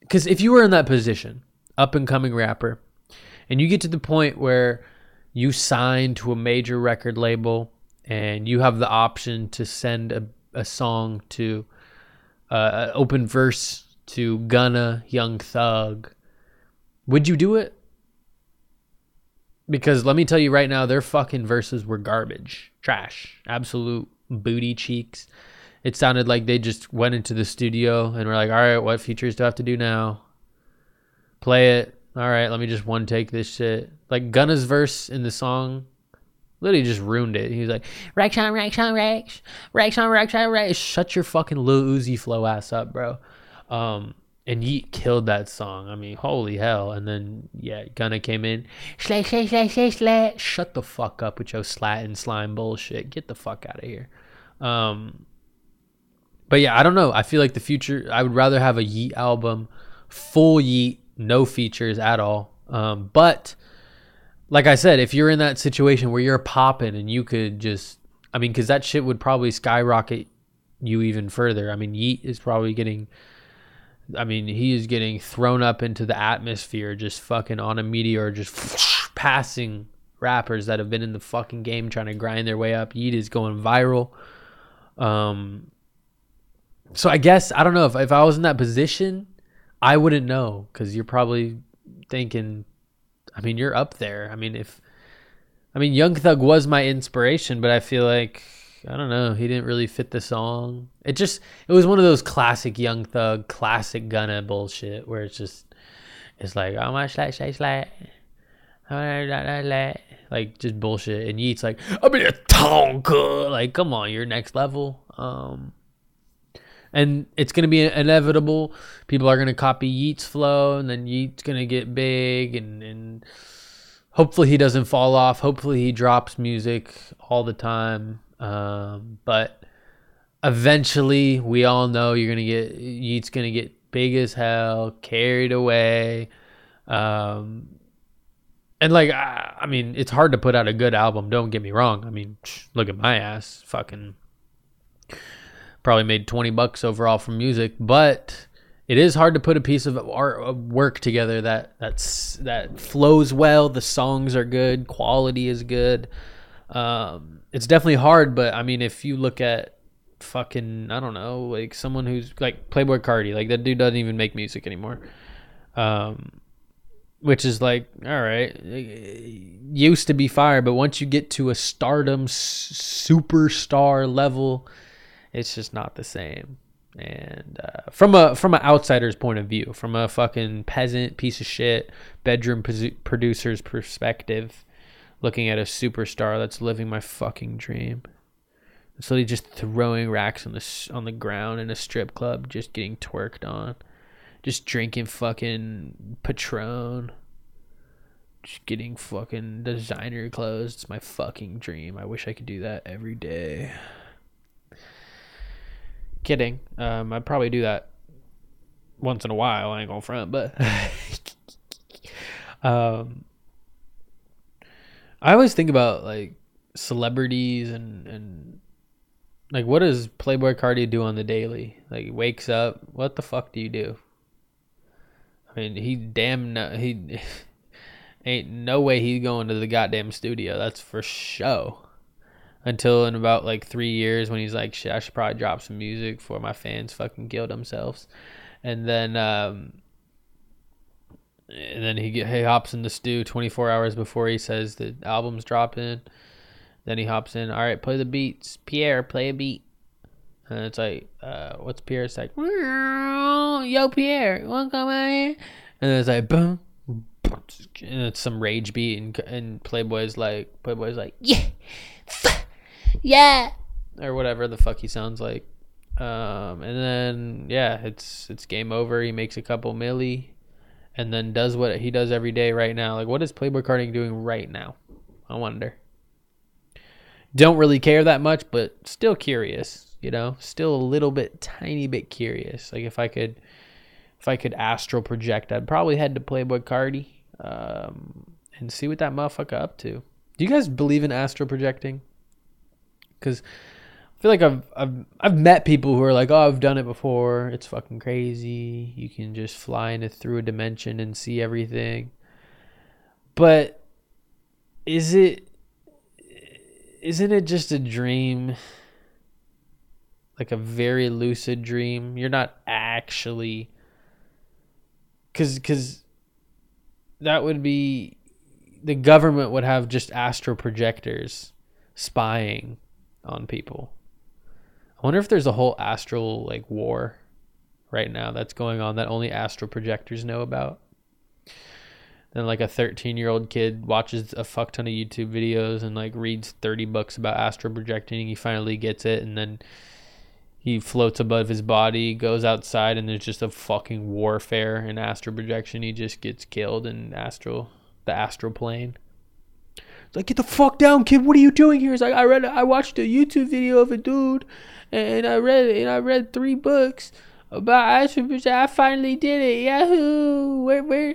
Because if you were in that position, up and coming rapper, and you get to the point where you sign to a major record label and you have the option to send a, a song to uh, open verse to Gunna, Young Thug, would you do it? Because let me tell you right now, their fucking verses were garbage, trash, absolute booty cheeks. It sounded like they just went into the studio and were like, all right, what features do I have to do now? Play it. All right, let me just one take this shit. Like Gunna's verse in the song literally just ruined it. He was like, Rex on Rex on Rex, Rex. Shut your fucking Lil Uzi flow ass up, bro. Um, and Yeat killed that song. I mean, holy hell. And then, yeah, Gunna came in. Slay, slay, slay, slay, slay. Shut the fuck up with your slat and slime bullshit. Get the fuck out of here. Um, but yeah, I don't know. I feel like the future, I would rather have a Yeat album, full Yeat, no features at all. Um, but like I said, if you're in that situation where you're popping and you could just, I mean, because that shit would probably skyrocket you even further. I mean, Yeat is probably getting, I mean, he is getting thrown up into the atmosphere, just fucking on a meteor, just passing rappers that have been in the fucking game trying to grind their way up. Yeat is going viral. Um, so I guess I don't know if if I was in that position, I wouldn't know because you're probably thinking I mean, you're up there. I mean, if I mean Young Thug was my inspiration, but I feel like I don't know, he didn't really fit the song. It just it was one of those classic Young Thug, classic Gunna bullshit where it's just it's like oh my slash slash slash like? Just bullshit. And Yeat's like I'm in a Tonka like come on you're next level. Um and it's going to be inevitable. People are going to copy Yeat's flow, and then Yeat's going to get big, and and hopefully he doesn't fall off. Hopefully he drops music all the time. Um, but eventually, we all know you're going to get Yeat's going to get big as hell, carried away. Um, and like, I, I mean, it's hard to put out a good album. Don't get me wrong. I mean, look at my ass, fucking probably made 20 bucks overall from music but it is hard to put a piece of art of work together that that's that flows well the songs are good quality is good. Um, it's definitely hard but i mean if you look at fucking i don't know like someone who's like Playboi Carti like that dude doesn't even make music anymore. Um, which is like all right used to be fire but once you get to a stardom s- superstar level it's just not the same. And uh, from a from an outsider's point of view, from a fucking peasant piece of shit bedroom producer's perspective, looking at a superstar that's living my fucking dream. So they just throwing racks on the on the ground in a strip club, just getting twerked on, just drinking fucking Patron, just getting fucking designer clothes. It's my fucking dream. I wish I could do that every day. Kidding. Um, I'd probably do that once in a while. I ain't gonna front, but um, I always think about like celebrities and and like what does Playboi Carti do on the daily? Like wakes up, what the fuck do you do? I mean, he damn no, he ain't no way he's going to the goddamn studio. That's for show until in about like three years when he's like, shit, I should probably drop some music for my fans fucking kill themselves. And then, um, and then he get, he hops in the stew 24 hours before he says the album's dropping. Then he hops in. All right, play the beats. Pierre, play a beat. And it's like, uh, what's Pierre? It's like, yo, Pierre, you want to come out here? And it's like, boom, and it's some rage beat, and and Playboy's like, Playboy's like, yeah, yeah, or whatever the fuck he sounds like. Um, and then yeah, it's it's game over. He makes a couple milli, and then does what he does every day right now. Like, what is Playboi Carti doing right now? I wonder. Don't really care that much, but still curious. You know, still a little bit, tiny bit curious. Like if I could, if I could astral project, I'd probably head to Playboi Carti, um, and see what that motherfucker up to. Do you guys believe in astral projecting? Because I feel like I've I've I've met people who are like, oh, I've done it before. It's fucking crazy. You can just fly into through a dimension and see everything. But is it isn't it just a dream? Like a very lucid dream. You're not actually cuz cuz that would be the government would have just astral projectors spying on people. I wonder if there's a whole astral like war right now that's going on that only astral projectors know about. Then like a 13 year old kid watches a fuck ton of YouTube videos and like reads 30 books about astral projecting. He finally gets it and then he floats above his body, goes outside, and there's just a fucking warfare in astral projection. He just gets killed in astral, the astral plane like, get the fuck down, kid. What are you doing here? He's like, I read, I watched a YouTube video of a dude, and I read, and I read three books about astrophysics. I finally did it. Yahoo! Where, where,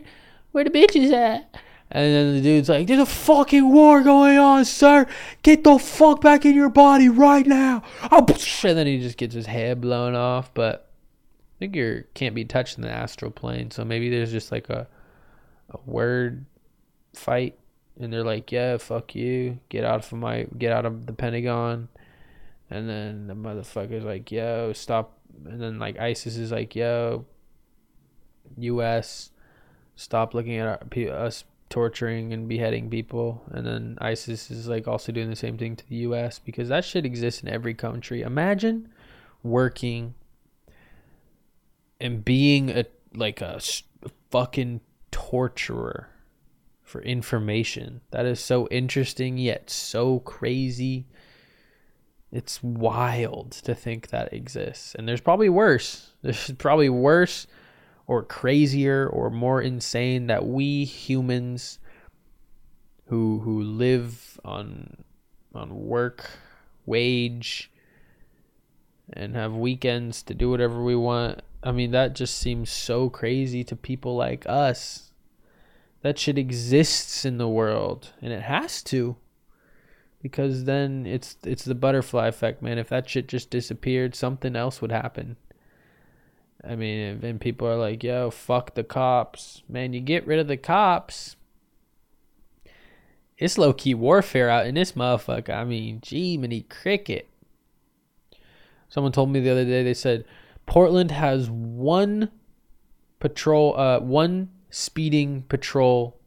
where the bitches at? And then the dude's like, "There's a fucking war going on, sir. Get the fuck back in your body right now." Oh, and then he just gets his head blown off. But I think you can't be touched in the astral plane, so maybe there's just like a a word fight and they're like, "Yeah, fuck you, get out of my, get out of the Pentagon," and then the motherfucker's like, "Yo, stop," and then like ISIS is like, "Yo, U.S., stop looking at our, us torturing and beheading people," and then ISIS is like also doing the same thing to the U.S. because that shit exists in every country. Imagine working and being a like a fucking torturer for information. That is so interesting yet so crazy. It's wild to think that exists. And there's probably worse. There's probably worse or crazier or more insane that we humans who who live on on work wage and have weekends to do whatever we want. I mean, that just seems so crazy to people like us. That shit exists in the world, and it has to. Because then it's it's the butterfly effect, man. If that shit just disappeared, something else would happen. I mean, and people are like, "Yo, fuck the cops." Man, you get rid of the cops, it's low key warfare out in this motherfucker. I mean, Jiminy Cricket. Someone told me the other day. They said Portland has one patrol, uh, one speeding patrol,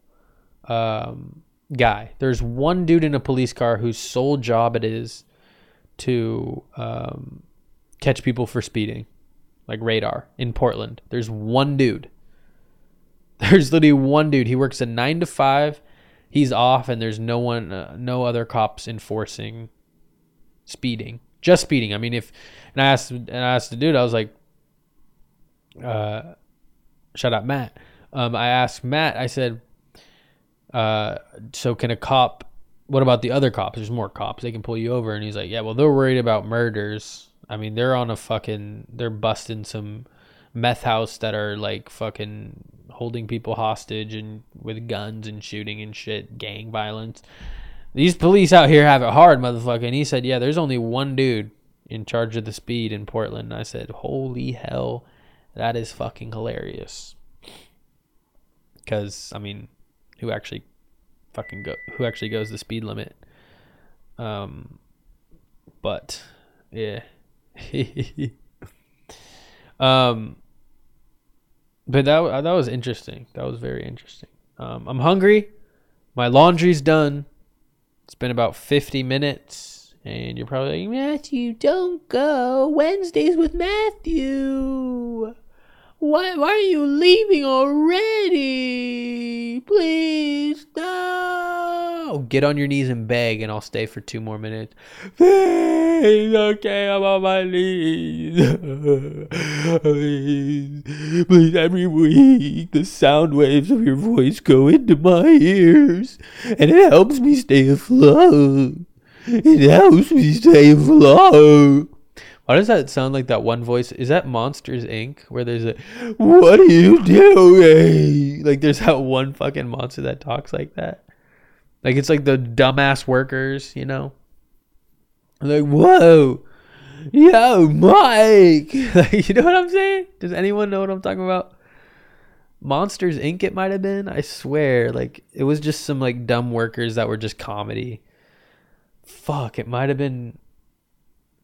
um, guy. There's one dude in a police car whose sole job it is to um, catch people for speeding, like radar in Portland. There's one dude. There's literally one dude. He works a nine to five he's off and there's no one uh, no other cops enforcing speeding just speeding i mean if and i asked and i asked the dude i was like uh shut up matt um i asked matt i said uh so can a cop what about the other cops there's more cops they can pull you over and he's like yeah well they're worried about murders i mean they're on a fucking they're busting some meth house that are like fucking holding people hostage and with guns and shooting and shit, gang violence. These police out here have it hard, motherfucker. And he said, yeah, there's only one dude in charge of the speed in Portland. And I said, holy hell, that is fucking hilarious. Because I mean, who actually fucking go? Who actually goes the speed limit? Um, but yeah. um but that that was interesting. That was very interesting. Um, I'm hungry. My laundry's done. It's been about 50 minutes, and you're probably like, Matthew, don't go. Wednesdays with Matthew. Why, why are you leaving already? Please, no. Oh, get on your knees and beg, and I'll stay for two more minutes. Please, okay, I'm on my knees. please, please, every week the sound waves of your voice go into my ears, and it helps me stay afloat. It helps me stay afloat. Why does that sound like that one voice? Is that Monsters Inc. where there's a "What are you doing?" Like there's that one fucking monster that talks like that. Like it's like the dumbass workers, you know. Like whoa, yo, Mike. like, you know what I'm saying? Does anyone know what I'm talking about? Monsters Inc. It might have been. I swear, like it was just some like dumb workers that were just comedy. Fuck, it might have been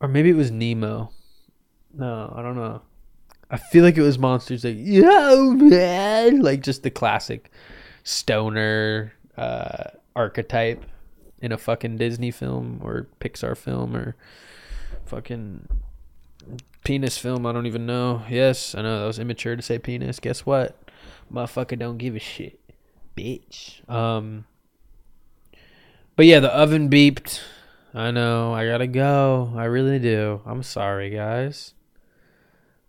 or maybe it was Nemo. No, I don't know. I feel like it was monsters like yo man, like just the classic stoner uh, archetype in a fucking Disney film or Pixar film or fucking penis film. I don't even know. Yes, I know that was immature to say penis. Guess what? Motherfucker don't give a shit, bitch. Um, but yeah, the oven beeped. I know, I gotta go. I really do. I'm sorry, guys.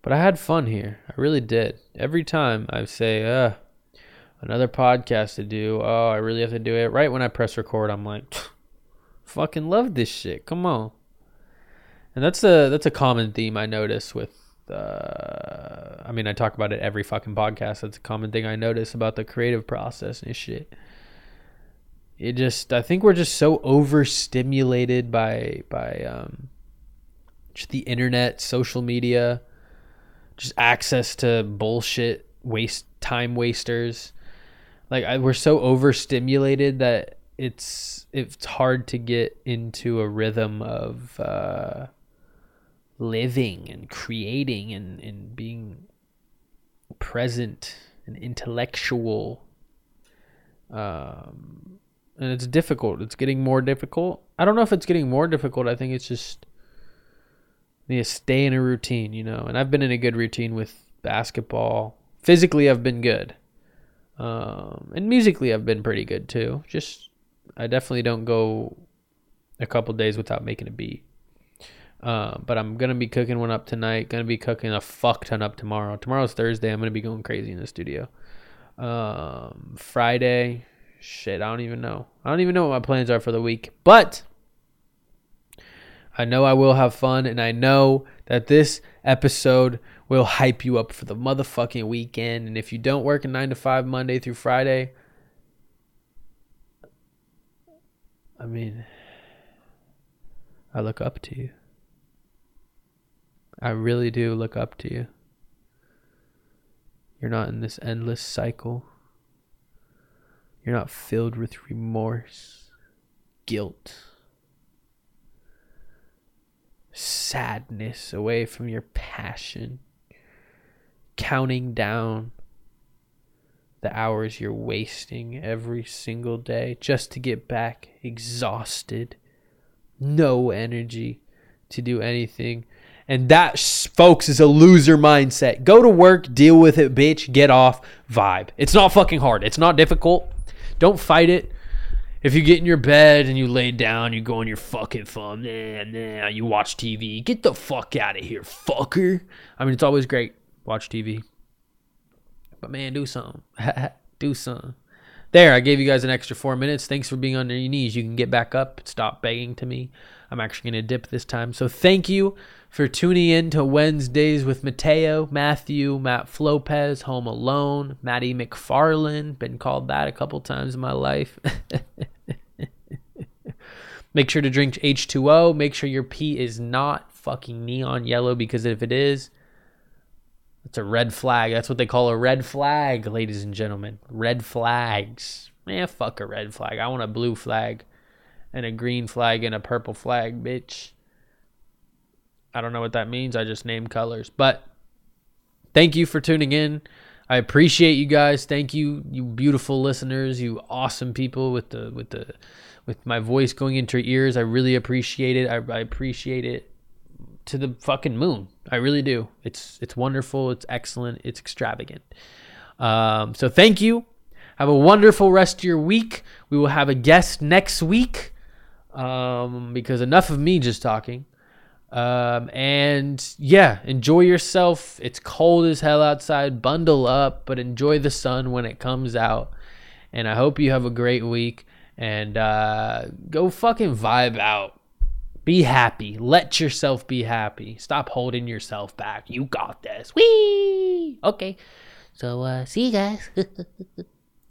But I had fun here. I really did. Every time I say, uh, another podcast to do. Oh, I really have to do it. Right when I press record, I'm like, fucking love this shit. Come on. And that's a that's a common theme I notice with uh I mean I talk about it every fucking podcast. That's a common thing I notice about the creative process and shit it just I think we're just so overstimulated by by um, just the internet, social media, just access to bullshit, waste time wasters. Like I, we're so overstimulated that it's it's hard to get into a rhythm of uh, living and creating and, and being present and intellectual. Um, and it's difficult. It's getting more difficult. I don't know if it's getting more difficult. I think it's just you need stay in a routine, you know. And I've been in a good routine with basketball. Physically, I've been good, um, and musically, I've been pretty good too. Just I definitely don't go a couple days without making a beat. Uh, but I'm gonna be cooking one up tonight. Gonna be cooking a fuck ton up tomorrow. Tomorrow's Thursday. I'm gonna be going crazy in the studio. Um, Friday, shit, I don't even know. I don't even know what my plans are for the week. But I know I will have fun, and I know that this episode will hype you up for the motherfucking weekend. And if you don't work a nine to five Monday through Friday, I mean, I look up to you. I really do look up to you. You're not in this endless cycle. You're not filled with remorse, guilt, sadness away from your passion, counting down the hours you're wasting every single day just to get back exhausted, no energy to do anything. And that, folks, is a loser mindset. Go to work, deal with it, bitch, get off, vibe. It's not fucking hard. It's not difficult. Don't fight it. If you get in your bed and you lay down, you go on your fucking phone, nah, nah, you watch TV. Get the fuck out of here, fucker. I mean, it's always great. Watch TV. But man, do something. do something. There, I gave you guys an extra four minutes. Thanks for being on your knees. You can get back up. Stop begging to me. I'm actually going to dip this time. So thank you for tuning in to Wednesdays with Mateo, Matthew, Matt Flopez, Home Alone, Maddie McFarland. Been called that a couple times in my life. Make sure to drink H2O. Make sure your pee is not fucking neon yellow because if it is, it's a red flag. That's what they call a red flag, ladies and gentlemen. Red flags. Man, fuck a red flag. I want a blue flag and a green flag and a purple flag, bitch. I don't know what that means. I just name colors. But thank you for tuning in. I appreciate you guys. Thank you, you beautiful listeners, you awesome people with the with the with my voice going into your ears. I really appreciate it. I, I appreciate it to the fucking moon. I really do. It's it's wonderful. It's excellent. It's extravagant. Um, so thank you. Have a wonderful rest of your week. We will have a guest next week um, because enough of me just talking. Um, and yeah, enjoy yourself. It's cold as hell outside. Bundle up, but enjoy the sun when it comes out. And I hope you have a great week. And uh, go fucking vibe out. Be happy. Let yourself be happy. Stop holding yourself back. You got this. Whee! Okay. So, uh, see you guys.